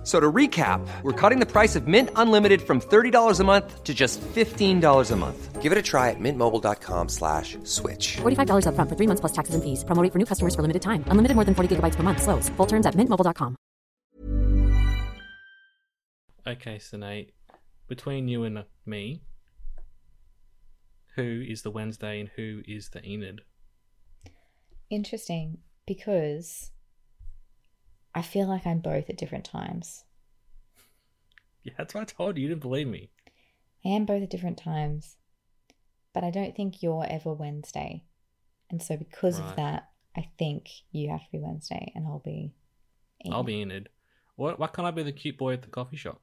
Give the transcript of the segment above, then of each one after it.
F- So to recap, we're cutting the price of Mint Unlimited from $30 a month to just $15 a month. Give it a try at mintmobile.com slash switch. $45 upfront for three months plus taxes and fees. Promo rate for new customers for limited time. Unlimited more than 40 gigabytes per month. Slows. Full terms at mintmobile.com. Okay, so Nate, between you and uh, me, who is the Wednesday and who is the Enid? Interesting because I feel like I'm both at different times. Yeah, that's what I told you. You didn't believe me. I am both at different times, but I don't think you're ever Wednesday. And so, because Right. of that, I think you have to be Wednesday and I'll be. I'll be Enid. What? Why can't I be the cute boy at the coffee shop?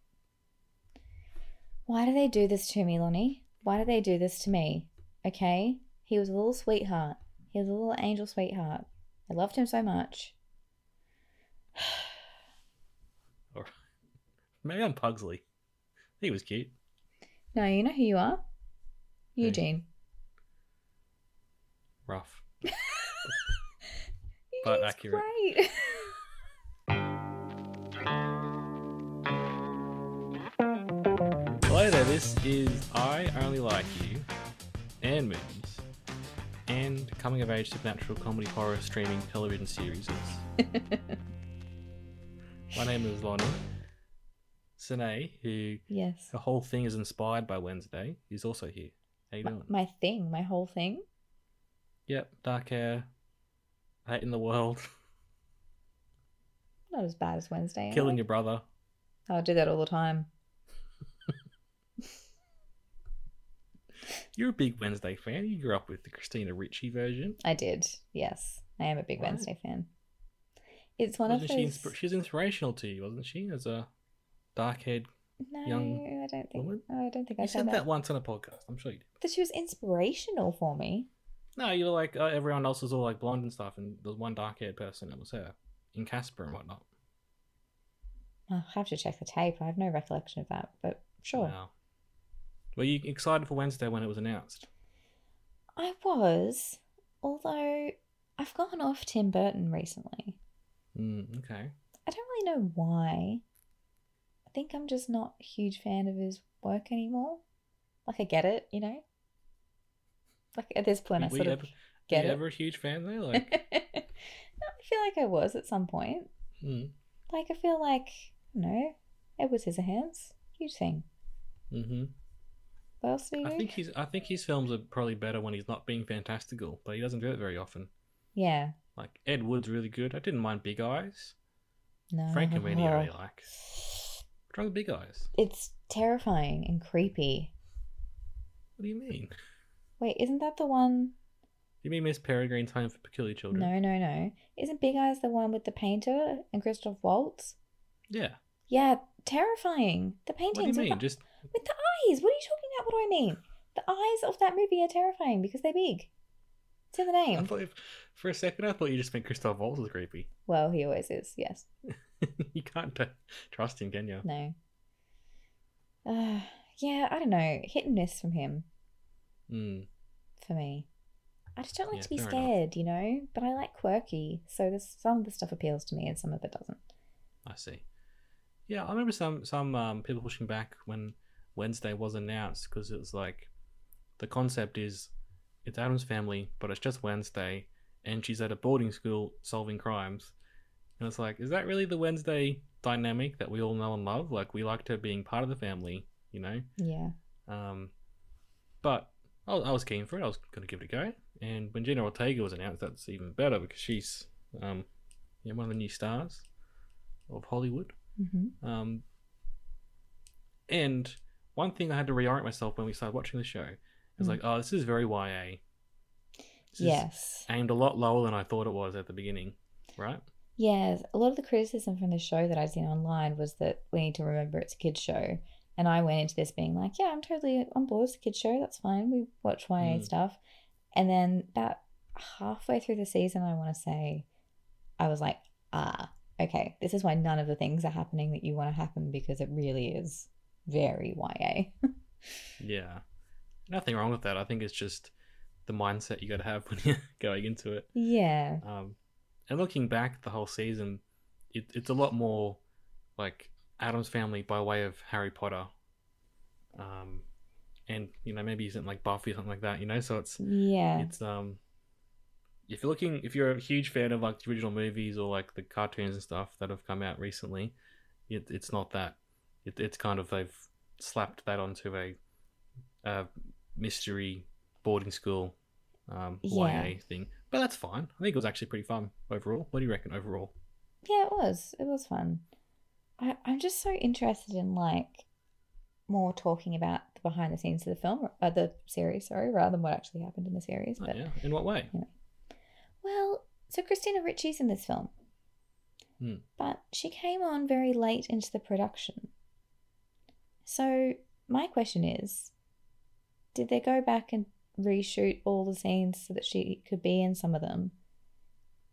Why do they do this to me, Lonnie? Why do they do this to me? Okay? He was a little sweetheart. He was a little angel sweetheart. I loved him so much. Or maybe I'm Pugsley. He was cute. No, you know who you are? Eugene. Rough. but accurate. Great. Hello there, this is I Only Like You and movies and coming of age supernatural comedy horror streaming television series. My name is Lonnie. Sine, who yes. the whole thing is inspired by Wednesday, is also here. How you My, doing? my thing, my whole thing. Yep, dark hair, hate in the world, Not as bad as Wednesday. killing I? your brother. Oh, I'll do that all the time. You're a big Wednesday fan. You grew up with the Christina Ricci version. I did. Yes. I am a big Right. Wednesday fan. It's one Wasn't of she, those. insp- she was inspirational to you, wasn't she? As a dark-haired. no, young I don't think. woman? No, I don't think I You said said that. that once on a podcast. I'm sure you did. That she was inspirational for me. No, you were like uh, everyone else was all like blonde and stuff, and there was one dark-haired person that was her in Casper and whatnot. I'll have to check the tape. I have no recollection of that, but sure. Wow. Were you excited for Wednesday when it was announced? I was, although I've gone off Tim Burton recently. Mm, okay. I don't really know why. I think I'm just not a huge fan of his work anymore. Like I get it, you know. Like at this point, I sort of ever, get it. ever a huge fan though? Like, no, I feel like I was at some point. mm, Like I feel like no, Edward Scissorhands, huge thing. hmm What else do you I do? think he's. I think his films are probably better when he's not being fantastical, but he doesn't do it very often. Yeah, Like Ed Wood's really good. I didn't mind Big Eyes. no. Frankenweenie I really like. What's wrong with Big Eyes? It's terrifying and creepy. What do you mean? Wait, isn't that the one? You mean Miss Peregrine's Home for Peculiar Children? No, no, no. Isn't Big Eyes the one with the painter and Christoph Waltz? Yeah. Yeah, terrifying. The What do you paintings mean? the, Just with the eyes. What are you talking about? What do I mean? The eyes of that movie are terrifying because they're big. In the I name. thought if, for a second I thought you just meant Christoph Waltz was creepy. Well, he always is. Yes. you can't t- trust him, can you? No. Uh, yeah, I don't know. Hit and miss from him Mm. for me. I just don't like Yeah, to be fair enough. scared, you know. But I like quirky, so this some of the stuff appeals to me and some of it doesn't. I see. Yeah, I remember some some um, people pushing back when Wednesday was announced because it was like the concept is it's Addams family, but it's just Wednesday, and she's at a boarding school solving crimes, and it's like, is that really the Wednesday dynamic that we all know and love? Like we liked her being part of the family, you know. Yeah. Um, but I, I was keen for it. I was going to give it a go. And when Jenna Ortega was announced, that's even better because she's um, yeah, one of the new stars of Hollywood. hmm Um, and one thing I had to reorient myself when we started watching the show is Mm. like, oh, this is very YA. Yes. aimed a lot lower than I thought it was at the beginning, right? Yes, a lot of the criticism from the show that I've seen online was that we need to remember it's a kids show, and I went into this being like, yeah, I'm totally on board. It's a kids show. That's fine. We watch YA Mm. stuff, and then about halfway through the season, I want to say, I was like, ah, okay, this is why none of the things are happening that you want to happen because it really is very YA. Yeah. Nothing wrong with that. I think it's just the mindset you got to have when you're going into it. yeah. Um, and looking back the whole season, it, it's a lot more like Addams family by way of Harry Potter. Um, and you know maybe something like Buffy or something like that. You know, so it's Yeah. it's um if you're looking if you're a huge fan of like the original movies or like the cartoons and stuff that have come out recently it, it's not that it, it's kind of they've slapped that onto a, a mystery boarding school um, Yeah. YA thing but that's fine I think it was actually pretty fun overall what do you reckon overall Yeah, it was. It was fun. I, I'm just so interested in like more talking about the behind the scenes of the film, uh, the series, sorry, rather than what actually happened in the series. Oh, yeah in what way well, so Christina Ricci's in this film, Hmm. but she came on very late into the production. So my question is, did they go back and reshoot all the scenes so that she could be in some of them?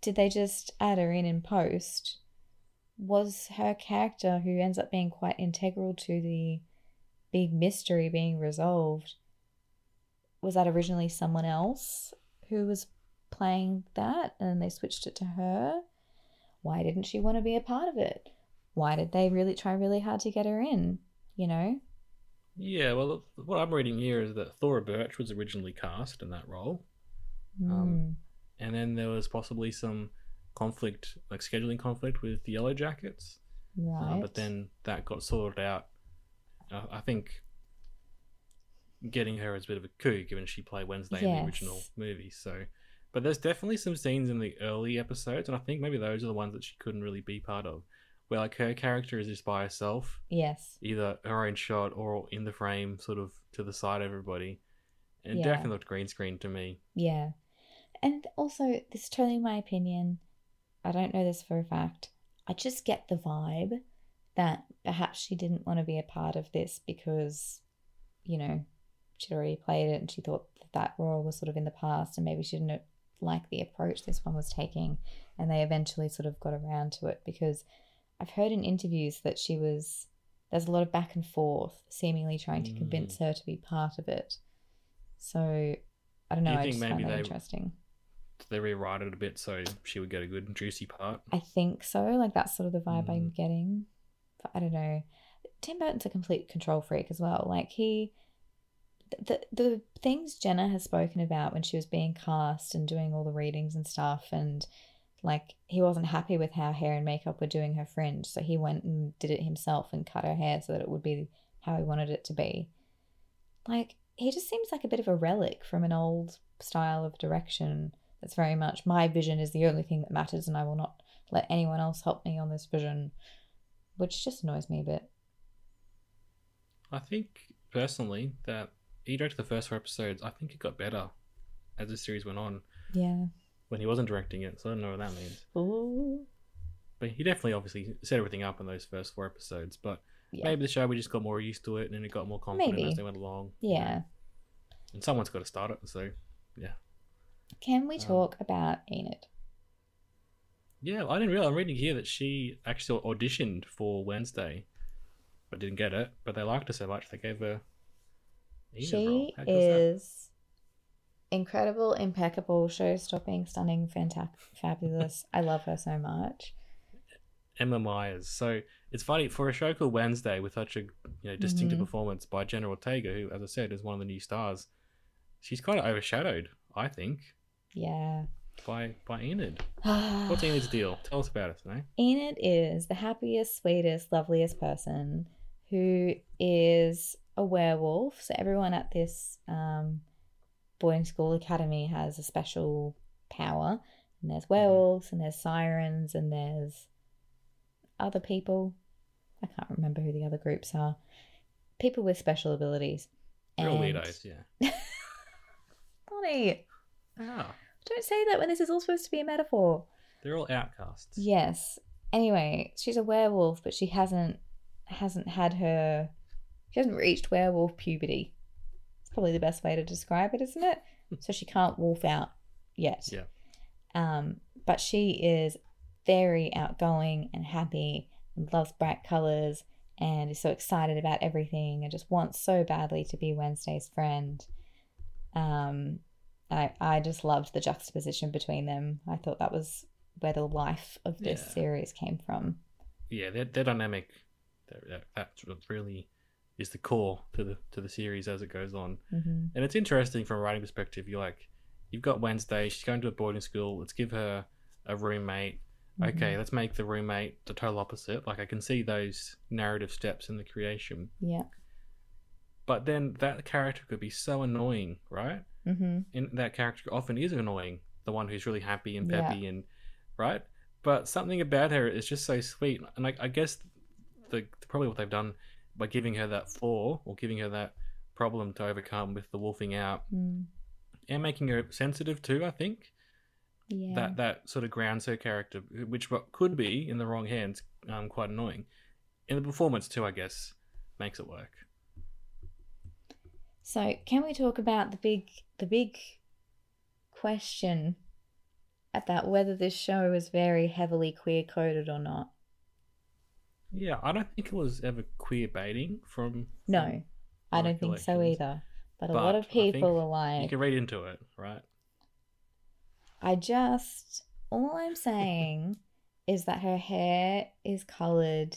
Did they just add her in in post? Was her character, who ends up being quite integral to the big mystery being resolved, was that originally someone else who was playing that and they switched it to her? Why didn't she want to be a part of it? Why did they really try really hard to get her in? You know? Yeah well what I'm reading here is that Thora Birch was originally cast in that role Um, and then there was possibly some conflict, like scheduling conflict with the Yellowjackets. Mm, Uh, right. but then that got sorted out. Uh, I think getting her is a bit of a coup, given she played Wednesday in the original movie. So, but there's definitely some scenes in the early episodes, and I think maybe those are the ones that she couldn't really be part of, where like her character is just by herself, Yes. either her own shot or in the frame, sort of to the side of everybody. And it Yeah. definitely looked green screen to me. Yeah. And also, this is totally my opinion. I don't know this for a fact. I just get the vibe that perhaps she didn't want to be a part of this because, you know, she'd already played it and she thought that that role was sort of in the past and maybe she didn't like the approach this one was taking. And they eventually sort of got around to it because I've heard in interviews that she was, there's a lot of back and forth, seemingly trying to convince her to be part of it. So, I don't know. Do you I think maybe they- interesting. They rewrite it a bit so she would get a good juicy part. I think so. Like that's sort of the vibe I'm Mm. getting. But I don't know. Tim Burton's a complete control freak as well. Like he, the the things Jenna has spoken about when she was being cast and doing all the readings and stuff, and like he wasn't happy with how hair and makeup were doing her fringe, so he went and did it himself and cut her hair so that it would be how he wanted it to be. Like he just seems like a bit of a relic from an old style of direction that's very much my vision is the only thing that matters and I will not let anyone else help me on this vision, which just annoys me a bit. I think personally that he directed the first four episodes. I think it got better as the series went on Yeah. When he wasn't directing it. So I don't know what that means. Ooh. But he definitely obviously set everything up in those first four episodes. But Yeah. maybe the show we just got more used to it and then it got more confident Maybe. as they went along. Yeah. And someone's got to start it. So yeah, Can we Um, talk about Enid? yeah. I didn't realize. I'm reading here that she actually auditioned for Wednesday, but didn't get it. But they liked her so much they gave her. Enid. She that? is incredible, impeccable, show stopping, stunning, fantastic, fabulous. I love her so much. Emma Myers. So it's funny for a show called Wednesday with such a you know distinctive Mhm. performance by Jenna Ortega, who, as I said, is one of the new stars. She's kind of overshadowed, I think, Yeah. by by Enid. What's Enid's deal? Tell us about it, Sine. Enid is the happiest, sweetest, loveliest person who is a werewolf. So everyone at this um, boarding school academy has a special power. And there's werewolves, and there's sirens, and there's other people. I can't remember who the other groups are. People with special abilities. They're all And- weirdos, yeah. Bonnie, Ah, don't say that when this is all supposed to be a metaphor. they're all outcasts. Yes. Anyway, she's a werewolf, but she hasn't hasn't had her she hasn't reached werewolf puberty. Probably the best way to describe it, isn't it? so she can't wolf out yet. Yeah. Um, but she is very outgoing and happy and loves bright colors and is so excited about everything and just wants so badly to be Wednesday's friend. Um, I I just loved the juxtaposition between them. I thought that was where the life of this Yeah. series came from. yeah, their, their dynamic, that, that, that sort of really is the core to the to the series as it goes on. hmm And it's interesting from a writing perspective. You're like, you've got Wednesday. She's going to a boarding school. Let's give her a roommate. Okay, let's make the roommate the total opposite. Like I can see those narrative steps in the creation. Yeah. But then that character could be so annoying, right? hmm And that character often is annoying. The one who's really happy and Yeah. peppy and right. But something about her is just so sweet. And I, I guess the probably what they've done by giving her that flaw or giving her that problem to overcome with the wolfing out Mm. and making her sensitive too. I think Yeah. that that sort of grounds her character, which what could be in the wrong hands, um, quite annoying. In the performance too, I guess, makes it work. So, can we talk about the big the big question about whether this show is very heavily queer coded or not? Yeah, I don't think it was ever queer baiting from. No, from I don't think so either. But a But lot of people are like. You can read into it, right? I just all I'm saying is that her hair is colored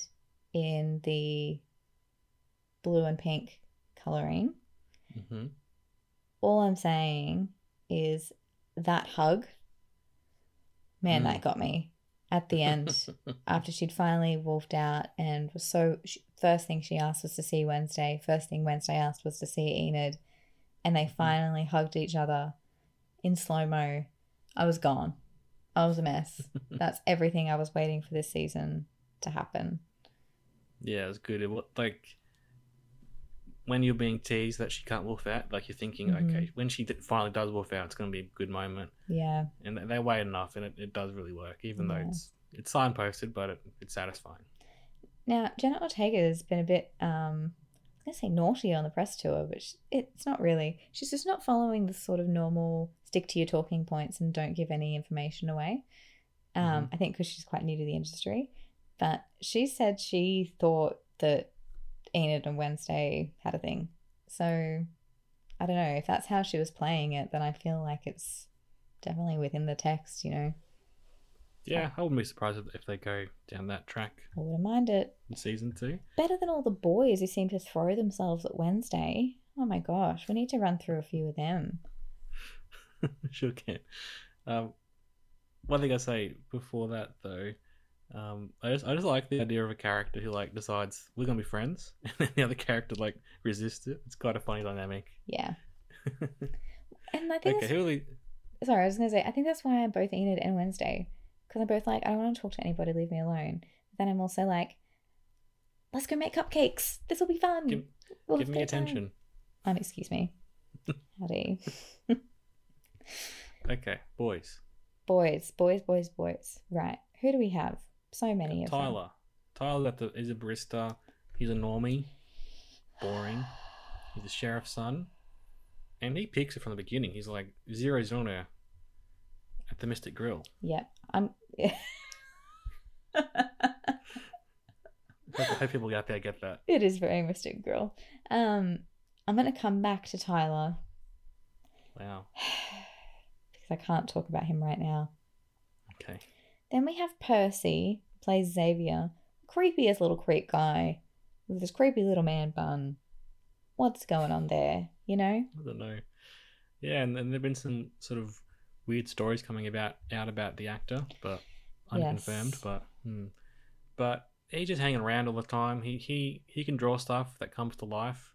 in the blue and pink coloring. hmm All I'm saying is that hug, man, Mm. that got me at the end after she'd finally wolfed out and was so. She, first thing she asked was to see Wednesday. First thing Wednesday asked was to see Enid, and they hmm. finally hugged each other in slow mo. I was gone. I was a mess. That's everything I was waiting for this season to happen. Yeah, it was good. It was like when you're being teased that she can't wolf out, like you're thinking, Mhm. okay, when she finally does wolf out, it's going to be a good moment, Yeah. and they- wait enough, and it, it does really work, even though it's it's signposted, but it, it's satisfying. Now, Jenna Ortega has been a bit, um, I was going to say naughty on the press tour, but sh it's not really. She's just not following the sort of normal stick to your talking points and don't give any information away. Um, Mhm. I think because she's quite new to the industry. But she said she thought that Enid and Wednesday had a thing. So I don't know. If that's how she was playing it, then I feel like it's definitely within the text, you know. Yeah, I wouldn't be surprised if- they go down that track I wouldn't mind it. in season two. better than all the boys who seem to throw themselves at Wednesday. Oh my gosh, we need to run through a few of them. sure can. Um, one thing I say before that though, um, I just I just like the idea of a character who like decides we're gonna be friends, and then the other character like resists it. It's quite a funny dynamic. Yeah. And I think okay, that's, who are the sorry, I was gonna say I think that's why I'm both Enid and Wednesday because I'm both like I don't want to talk to anybody, leave me alone. But then I'm also like, let's go make cupcakes. This will be fun. Give- We'll give me a great time." attention? Um, excuse me. Howdy, Okay, boys. boys, boys, boys, boys. Right, who do we have? So many of them. Tyler. Tyler got the, is a barista. He's a normie. Boring. He's the sheriff's son. And he picks it from the beginning. He's like zero on at the Mystic Grill. Yeah, I'm. I hope people out there get that. It is very Mystic Grill. Um, I'm gonna come back to Tyler Wow. because I can't talk about him right now. Okay. Then we have Percy, plays Xavier, creepiest little creep guy with this creepy little man bun. What's going on there? You know? I don't know. Yeah, and, and there've been some sort of weird stories coming about out about the actor, but unconfirmed. Yes. But hmm. but he's just hanging around all the time. He he he can draw stuff that comes to life.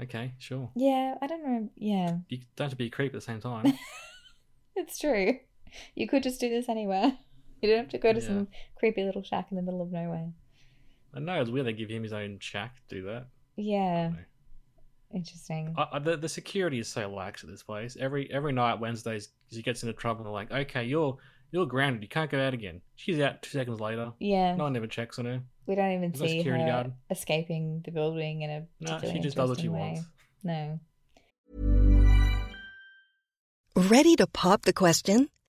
Okay, sure. Yeah, I don't know. Yeah, You don't have to be a creep at the same time. it's true. You could just do this anywhere. You don't have to go to Yeah. some creepy little shack in the middle of nowhere. I know it's weird they give him his own shack to do that. Yeah, interesting. I, I, the, the security is so lax at this place. Every every night Wednesdays he gets into trouble and they're like, okay, you're you're grounded. You can't go out again. She's out two seconds later. yeah, No one ever checks on her. we don't even There's no see her security guard. escaping the building in a No, particularly she just does what she interesting way. wants. No. Ready to pop the question?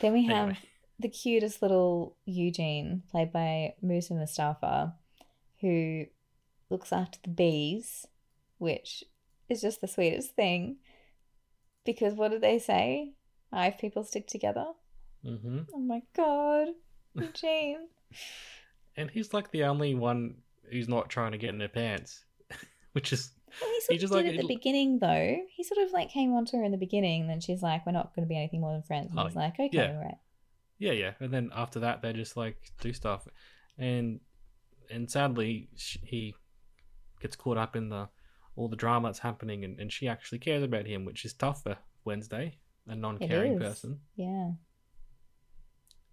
Then we have Anyway. the cutest little Eugene, played by Moosa Mostafa, who looks after the bees, which is just the sweetest thing. Because what do they say? Five people stick together. hmm Oh my god, Eugene. And he's like the only one who's not trying to get in their pants, which is Well, he He sort of just, did like, at the beginning, though. He sort of like came onto her in the beginning, and then she's like, "We're not going to be anything more than friends." And Oh, he's like, "Okay, yeah. all right." yeah, yeah. And then after that, they just like do stuff, and and sadly, sh- he gets caught up in the all the drama that's happening, and, and she actually cares about him, which is tough for Wednesday, a non-caring person. Yeah.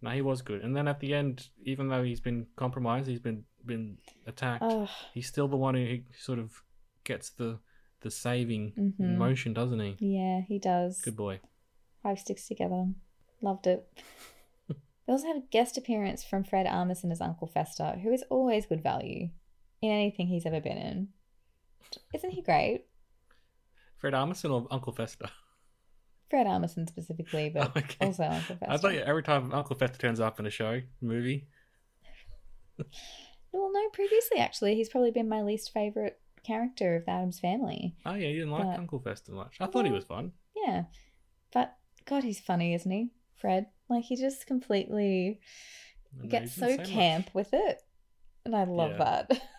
No, he was good. And then at the end, even though he's been compromised, he's been been attacked. Oh, He's still the one who who sort of gets the the saving Mhm. motion, doesn't he? yeah, he does. Good boy. Five sticks together. Loved it. we also have a guest appearance from Fred Armisen as Uncle Fester, who is always good value in anything he's ever been in. Isn't he great? Fred Armisen or Uncle Fester? Fred Armisen specifically, but Okay. also Uncle Fester. I thought every time Uncle Fester turns up in a show, movie. Well, no, previously actually, he's probably been my least favorite character of the Addams family. Oh yeah, you didn't like But- Uncle Fester much. I thought he was fun. Yeah, but God, he's funny, isn't he, Fred? Like he just completely gets so didn't much. camp with it, and I love Yeah. that.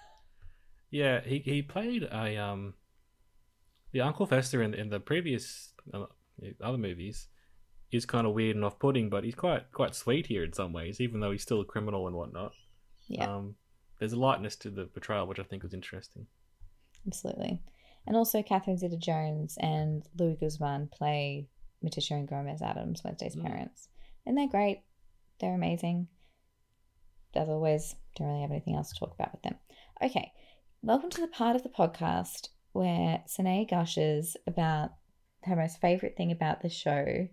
Yeah, he he played a um, the Uncle Fester in in the previous uh, other movies is kind of weird and off-putting, but he's quite quite sweet here in some ways, even though he's still a criminal and whatnot. yeah, Um, there's a lightness to the portrayal, which I think was interesting. Absolutely. And also, Catherine Zeta-Jones and Luis Guzmán play Morticia and Gomez Addams, Wednesday's Mm. parents, and they're great. They're amazing. As always, don't really have anything else to talk about with them. Okay, welcome to the part of the podcast where Sine gushes about her most favorite thing about the show,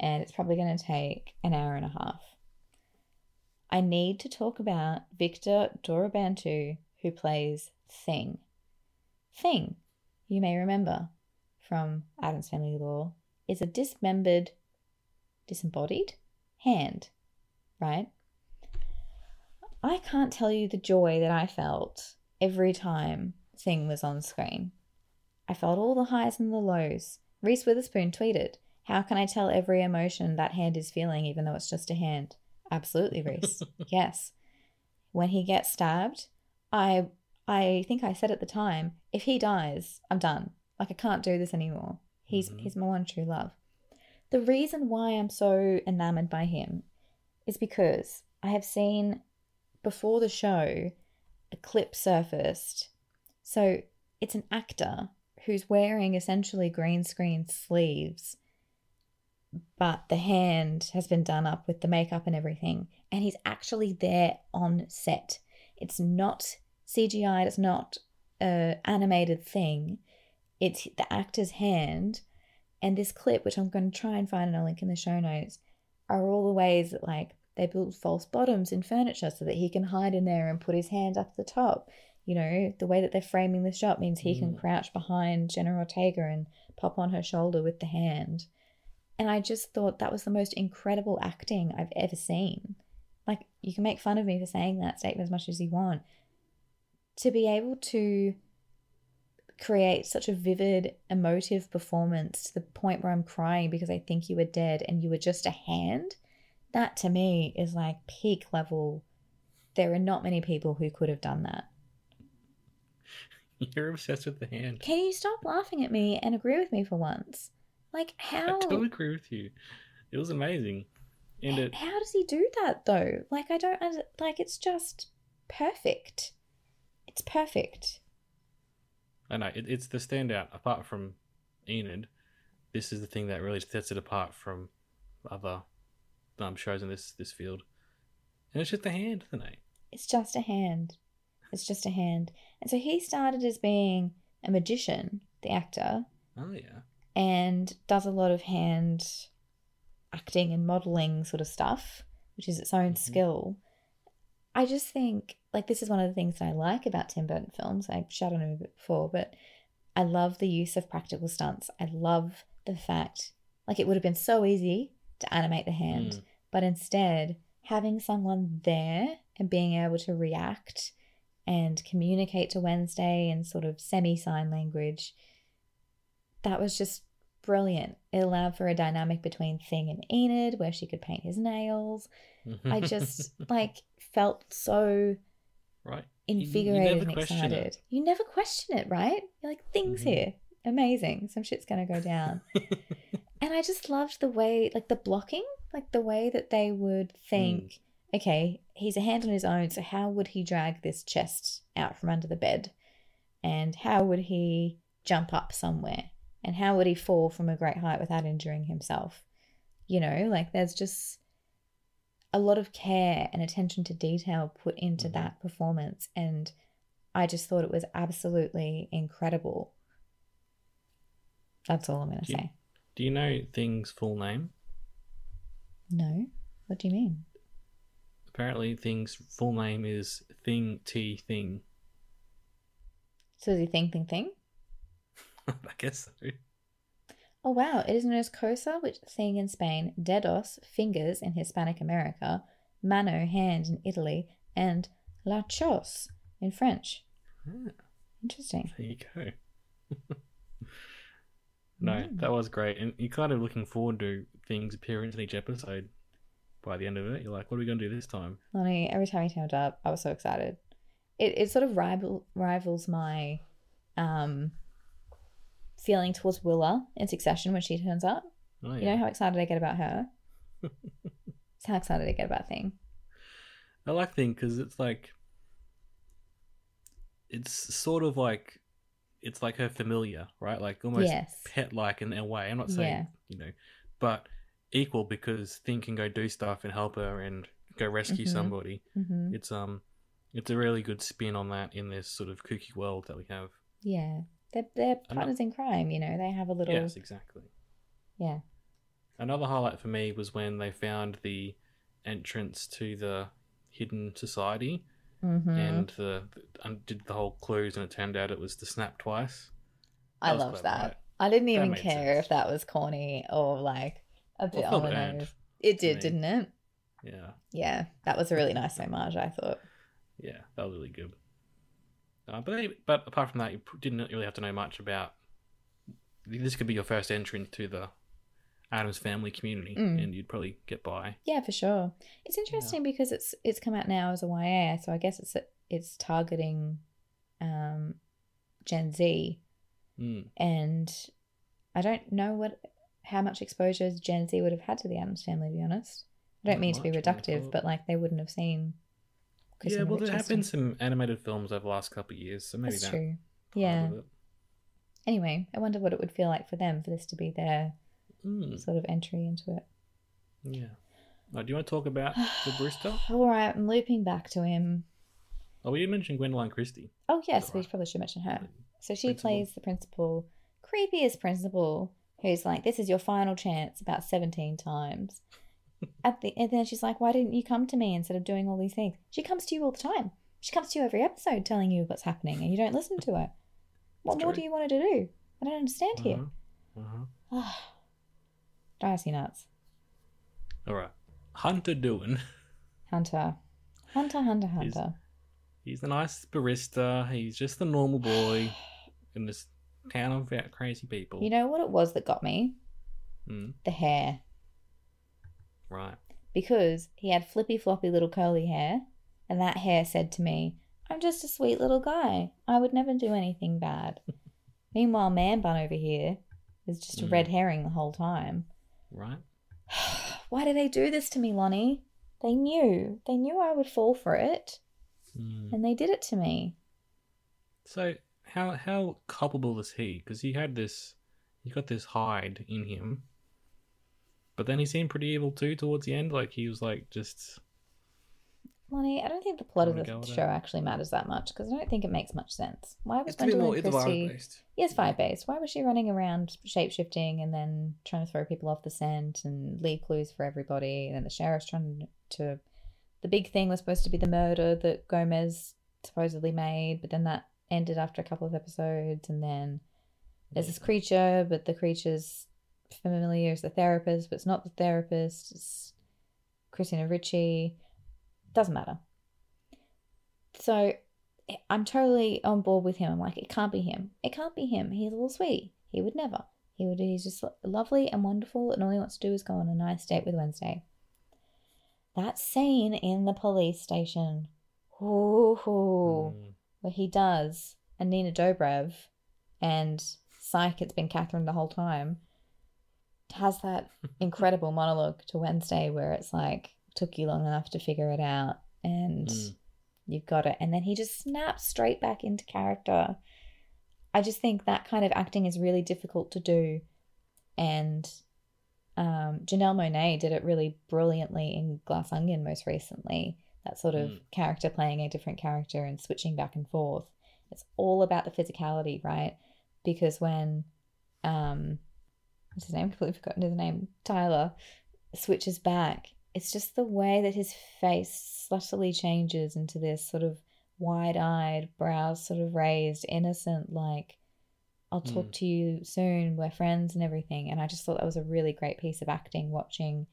and it's probably going to take an hour and a half. I need to talk about Victor Dorobantu, who plays Thing. Thing, you may remember from Addams Family Law, is a dismembered, disembodied hand, right? I can't tell you the joy that I felt every time Thing was on screen. I felt all the highs and the lows. Reese Witherspoon tweeted, How can I tell every emotion that hand is feeling, even though it's just a hand? Absolutely, Reese. yes. When he gets stabbed, I I think I said at the time, if he dies, I'm done. Like I can't do this anymore. He's Mhm. he's my one true love. The reason why I'm so enamored by him is because I have seen before the show a clip surfaced. So it's an actor who's wearing essentially green screen sleeves, but the hand has been done up with the makeup and everything, and he's actually there on set. It's not CGI, it's not a animated thing. It's the actor's hand. And this clip, which I'm going to try and find and I'll link in the show notes, are all the ways that like they build false bottoms in furniture so that he can hide in there and put his hand up the top. You know, the way that they're framing the shot means he can Mm. crouch behind Jenna Ortega and pop on her shoulder with the hand. And I just thought that was the most incredible acting I've ever seen. Like, you can make fun of me for saying that statement as much as you want. To be able to create such a vivid, emotive performance to the point where I'm crying because I think you were dead and you were just a hand. That to me is like peak level. There are not many people who could have done that. You're obsessed with the hand. Can you stop laughing at me and agree with me for once? Like how I totally agree with you. It was amazing, and it how does he do that though? Like I don't under- like it's just perfect. It's perfect. I know it, it's the standout. Apart from Enid, this is the thing that really sets it apart from other um, shows in this this field. And it's just a hand, isn't it? It's just a hand. It's just a hand. And so he started as being a magician, the actor, Oh yeah. and does a lot of hand acting and modeling sort of stuff, which is its own Mhm. skill. I just think like this is one of the things that I like about Tim Burton films. I've shut on him a bit before, but I love the use of practical stunts. I love the fact like it would have been so easy to animate the hand, Mm. but instead having someone there and being able to react and communicate to Wednesday in sort of semi sign language, that was just brilliant. It allowed for a dynamic between Thing and Enid where she could paint his nails. I just like felt so right. You- you invigorated and excited. it. You never question it, right? You're like, things Mhm. here. Amazing. Some shit's gonna go down. and I just loved the way like the blocking, like the way that they would think, okay, he's a hand on his own, so how would he drag this chest out from under the bed? And how would he jump up somewhere? And how would he fall from a great height without injuring himself? You know, like there's just a lot of care and attention to detail put into Mhm. that performance. And I just thought it was absolutely incredible. That's all I'm going to say. Do you know Thing's full name? No? What do you mean? Apparently, Thing's full name is Thing T Thing. So is he thing, thing, thing? I guess so. Oh, wow. It is known as Cosa, which thing in Spain, Dedos, fingers in Hispanic America, Mano, hand in Italy, and La Chose in French. Ah, Interesting. there you go. no, Mm. that was great, and you're kind of looking forward to Thing's appearing in each episode. By the end of it, you're like, "What are we going to do this time?" Lonnie, every time he turned up, I was so excited. It, it sort of rival, rivals my um, feeling towards Willa in Succession when she turns up. Oh yeah, You know how excited I get about her? it's how excited I get about Thing. I like Thing because it's like, it's sort of like, it's like her familiar, right? Like almost Yes. pet-like in a way. I'm not saying Yeah. you know, but equal because Thing can go do stuff and help her and go rescue Mhm. somebody. hmm It's um, it's a really good spin on that in this sort of kooky world that we have. Yeah. They're, they're partners in crime, you know. They have a little. Yes, exactly. Yeah. Another highlight for me was when they found the entrance to the hidden society hmm and the and did the whole clues, and it turned out it was the snap twice. I loved that. right? I didn't even care sense. if that was corny or like a bit Well, on felt the earned nose. It did, didn't it? Yeah, Yeah. That was a really nice homage, I thought. yeah, that was really good. Uh, but they, but apart from that, you didn't really have to know much about. This could be your first entry into the Addams family community, Mm. and you'd probably get by. Yeah, for sure. It's interesting because it's it's come out now as a YA, so I guess it's it's targeting um, Gen Z, Mm. and I don't know what how much exposure Gen Z would have had to the Addams family. To be honest, I don't Not mean to be much, I would've reductive, but like they wouldn't have seen. Yeah, well, there have been some animated films over the last couple of years, so maybe That's that true. Yeah. Anyway, I wonder what it would feel like for them for this to be their Mm, sort of entry into it. yeah. Oh, do you want to talk about the Brewster? All right, I'm looping back to him. Oh, we didn't mention Gwendoline Christie. Oh yes, we Alright. probably should mention her. So she Principal. plays the principal, creepiest principal, who's like, "This is your final chance," about seventeen times. At the and then she's like, "Why didn't you come to me instead of doing all these things?" She comes to you all the time. She comes to you every episode, telling you what's happening, and you don't listen to her. What more do you want her to do? I don't understand here. Uh-huh. Uh-huh. Drives me nuts. All right. Hunter Doohan. Hunter, Hunter, Hunter, Hunter. He's a nice barista. He's just the normal boy in this town of uh, crazy people. You know what it was that got me? Mm, The hair. Right. Because he had flippy floppy little curly hair, and that hair said to me, I'm just a sweet little guy. I would never do anything bad. Meanwhile, Man Bun over here is just a Mm. red herring the whole time. Right. Why do they do this to me, Lonnie? They knew. They knew I would fall for it, Mm. and they did it to me. So how how culpable is he? Because he had this, he got this Hyde in him, but then he seemed pretty evil too towards the end. Like he was like just Lonnie, I don't think the plot of the show it? actually matters that much because I don't think it makes much sense. Why was It's a bit more. Gwendoline Christie? vibe based. Yes, vibe based. Why was she running around shape shifting and then trying to throw people off the scent and leave clues for everybody? And then the sheriff's trying to. The big thing was supposed to be the murder that Gomez supposedly made, but then that ended after a couple of episodes. And then there's this creature, but the creature's familiar as the therapist, but it's not the therapist. It's Christina Ricci. Doesn't matter. So I'm totally on board with him. I'm like, it can't be him. It can't be him. He's a little sweetie. He would never. He would. He's just lovely and wonderful, and all he wants to do is go on a nice date with Wednesday. That scene in the police station, ooh, Mm. where he does, and Nina Dobrev, and Psych, it's been Catherine the whole time, has that incredible monologue to Wednesday where it's like, took you long enough to figure it out, and Mm. you've got it. And then he just snaps straight back into character. I just think that kind of acting is really difficult to do. And um, Janelle Monáe did it really brilliantly in Glass Onion most recently. That sort of Mm. character playing a different character and switching back and forth. It's all about the physicality, right? Because when, um, what's his name? Completely forgotten his name. Tyler switches back. It's just the way that his face subtly changes into this sort of wide eyed, brows sort of raised, innocent, like, I'll talk Mm. to you soon, we're friends and everything. And I just thought that was a really great piece of acting watching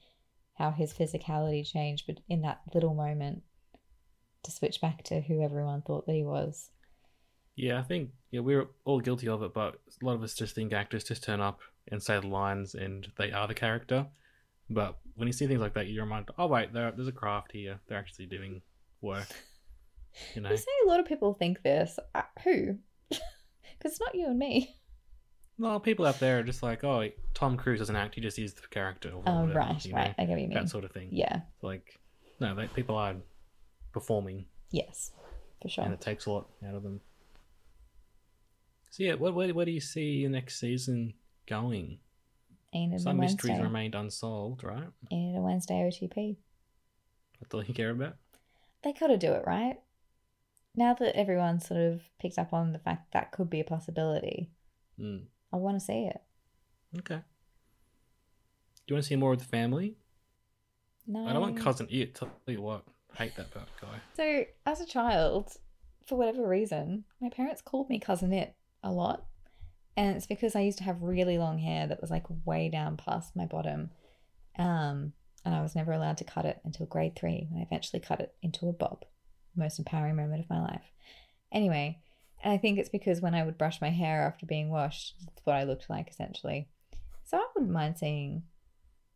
how his physicality changed, but in that little moment to switch back to who everyone thought that he was. Yeah, I think yeah we're all guilty of it, but a lot of us just think actors just turn up and say the lines and they are the character. But when you see things like that, you're reminded, oh wait, there's a craft here. They're actually doing work. You know, You say a lot of people think this. Uh, who? Because it's not you and me. well, people out there are just like, oh, Tom Cruise doesn't act; he just is the character. Or Oh, whatever, right, you right. know, I get what you mean. That sort of thing. Yeah. Like, no, they, people are performing, Yes, for sure. and it takes a lot out of them. So yeah, where, where, where do you see the next season going? Enid Some mysteries Wednesday. remained unsolved, right? Enid and Wednesday OTP. That's all you care about. They got to do it, right? Now that everyone's sort of picked up on the fact that could be a possibility, Mm. I want to see it. Okay. Do you want to see more of the family? No. I don't want cousin Itt. Tell you what, I hate that bad guy. So, as a child, for whatever reason, my parents called me cousin Itt a lot. And it's because I used to have really long hair that was like way down past my bottom. Um, and I was never allowed to cut it until grade three when I eventually cut it into a bob. Most empowering moment of my life. Anyway, and I think it's because when I would brush my hair after being washed, that's what I looked like essentially. So I wouldn't mind seeing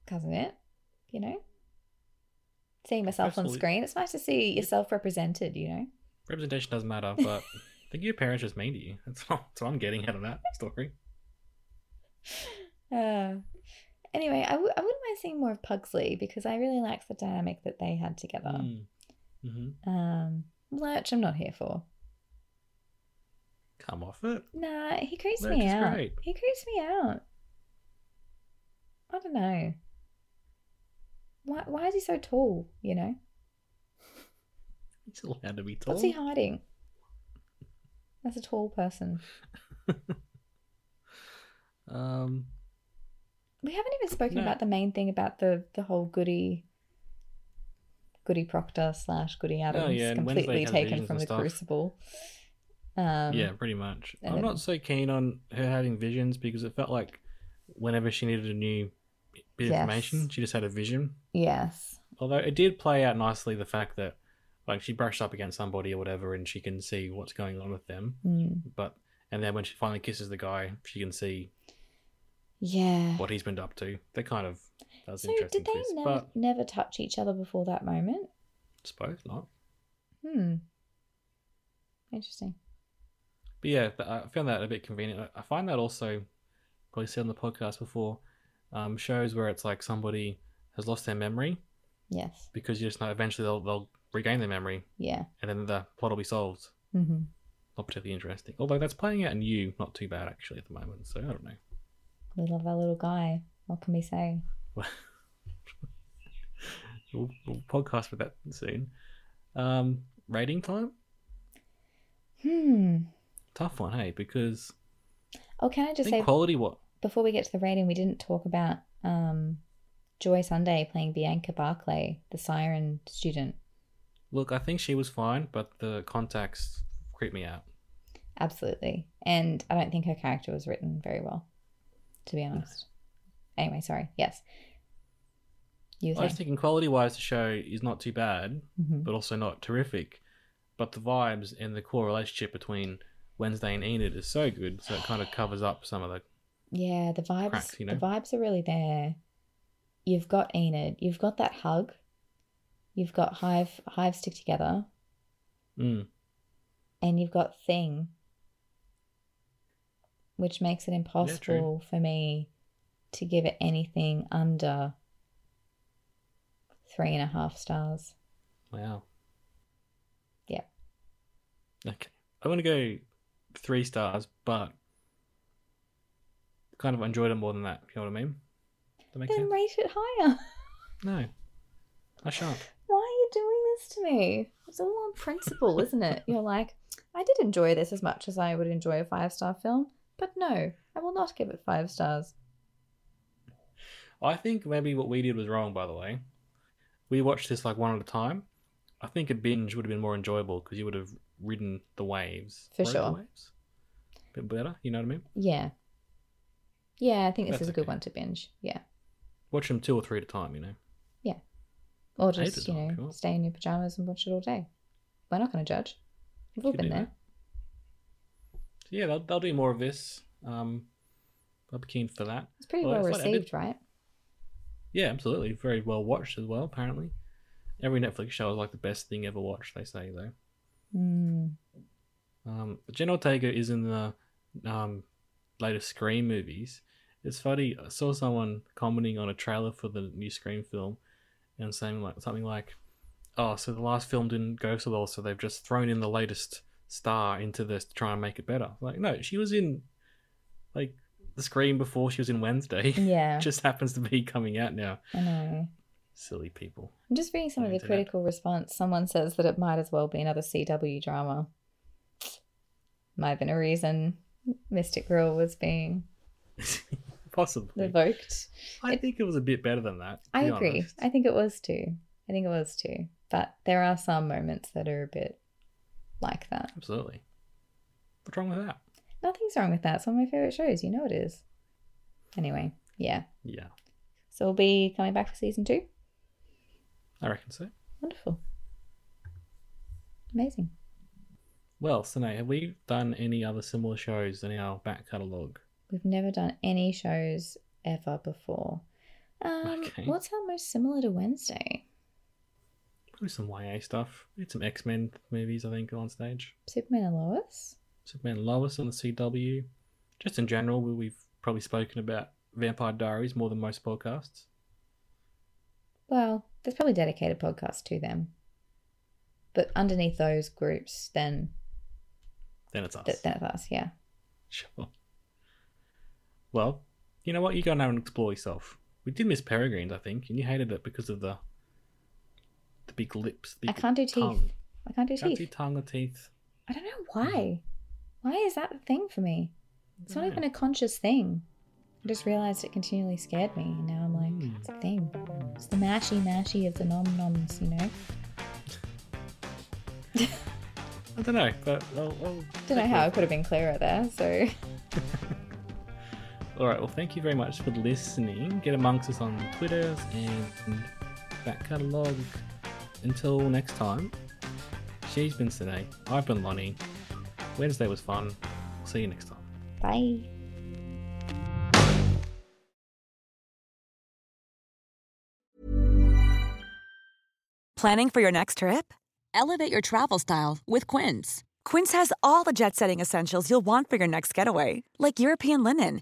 cousin Itt, you know? Seeing myself on screen. It's nice to see yourself represented, you know? Representation doesn't matter, but I think your parents just mean to you. That's all, that's what I'm getting out of that story. Uh, anyway, I, w- I wouldn't mind seeing more of Pugsley because I really liked the dynamic that they had together. Mm. hmm Um, Lurch, I'm not here for. Come off it. Nah, he creeps Lurch me out. great. He creeps me out. I don't know. Why, why is he so tall, you know? He's allowed to be tall. What's he hiding? As a tall person. um, We haven't even spoken No. about the main thing about the, the whole Goody Goody Proctor slash Goody Addams Oh, yeah, completely taken from the stuff. Crucible. Um, yeah, pretty much. I'm not so keen on her having visions because it felt like whenever she needed a new bit of Yes. information, she just had a vision. Yes. Although it did play out nicely the fact that like she brushed up against somebody or whatever and she can see what's going on with them. Mm. But and then when she finally kisses the guy, she can see Yeah. what he's been up to. That kind of that was so interesting did they twist, never but never touch each other before that moment? suppose not. Hmm. Interesting. But yeah, I found that a bit convenient. I- I find that also, probably said on the podcast before, um, shows where it's like somebody has lost their memory Yes. because you just know eventually they'll, they'll regain their memory Yeah. and then the plot will be solved. Mm-hmm. Not particularly interesting. Although that's playing out in you, not too bad actually at the moment. So I don't know. We love our little guy. What can we say? we'll, we'll podcast for that soon. Um, rating time? Hmm. Tough one, hey, because Oh, can I I just think say quality what before we get to the rating, we didn't talk about um, Joy Sunday playing Bianca Barclay, the siren student. Look, I think she was fine, but the contacts creep me out. Absolutely. And I don't think her character was written very well, to be honest. Anyway, sorry. Yes. You I was thinking quality wise the show is not too bad, Mhm. but also not terrific. But the vibes and the core relationship between Wednesday and Enid is so good, so it kind of covers up some of the Yeah, the vibes cracks, you know? the vibes are really there. You've got Enid, you've got that hug, you've got Hive Hive stick together, mm, and you've got Thing. Which makes it impossible for me to give it anything under three and a half stars. wow. Yeah. Okay. I'm gonna go three stars, but kind of enjoyed it more than that, you know what I mean? That Then sense? rate it higher. No. I shan't. You doing this to me? It's all on principle, isn't it? You're like, I did enjoy this as much as I would enjoy a five star film, but no, I will not give it five stars. I think maybe what we did was wrong, by the way. We watched this like one at a time. I think a binge would have been more enjoyable because you would have ridden the waves. For sure. waves. bit better, you know what I mean? Yeah. Yeah, I think this That's is a good okay. one to binge. Yeah. Watch them two or three at a time, you know? Or just, you know, sure. stay in your pajamas and watch it all day. We're not going to judge. We've all been there. So yeah, they'll, they'll do more of this. Um, I'll be keen for that. It's pretty Well, well it's received, right? Yeah, absolutely. Very well watched as well, apparently. Every Netflix show is like the best thing ever watched, they say, though. Mm. Um, Jen Ortega is in the um, latest Scream movies. It's funny. I saw someone commenting on a trailer for the new Scream film and saying like something like, "Oh, so the last film didn't go so well, so they've just thrown in the latest star into this to try and make it better." Like, no, she was in like the Scream before she was in Wednesday. Yeah. Just happens to be coming out now. I know. Silly people. I'm just reading some of the critical response. Someone says that it might as well be another CW drama. Might have been a reason Mystic Grill was being Possibly. evoked. I It- think it was a bit better than that. I agree. honest. I think it was too. I think it was too. But there are some moments that are a bit like that. Absolutely. What's wrong with that? Nothing's wrong with that. It's one of my favorite shows. You know it is. Anyway, yeah. Yeah, So we'll be coming back for season two. I reckon so. Wonderful. Amazing. Well, Sine, have we done any other similar shows in our back catalogue? We've never done any shows ever before. Um, Okay. What's our most similar to Wednesday? Probably some YA stuff. We did some X Men movies, I think, on stage. Superman and Lois? Superman and Lois on the CW. Just in general, we- we've probably spoken about Vampire Diaries more than most podcasts. Well, there's probably dedicated podcasts to them. But underneath those groups, then Then it's us. th- that's us, yeah. Sure. Well, you know what? You go now and explore yourself. We did miss Peregrine's, I think, and you hated it because of the the big lips. The I can't do teeth. tongue. I can't do Can't teeth. do tongue or teeth. I don't know why. Why is that a thing for me? It's not Dunno. even a conscious thing. I just realized it continually scared me, and now I'm like, Hmm. it's a thing. It's the mashy mashy of the nom noms, you know? I don't know, but I'll, I'll Don't know how I could have been clearer there, so All right. Well, thank you very much for listening. Get amongst us on Twitter and back catalogue. Until next time, she's been Sine. I've been Lonnie. Wednesday was fun. See you next time. Bye. Planning for your next trip? Elevate your travel style with Quince. Quince has all the jet setting essentials you'll want for your next getaway, like European linen,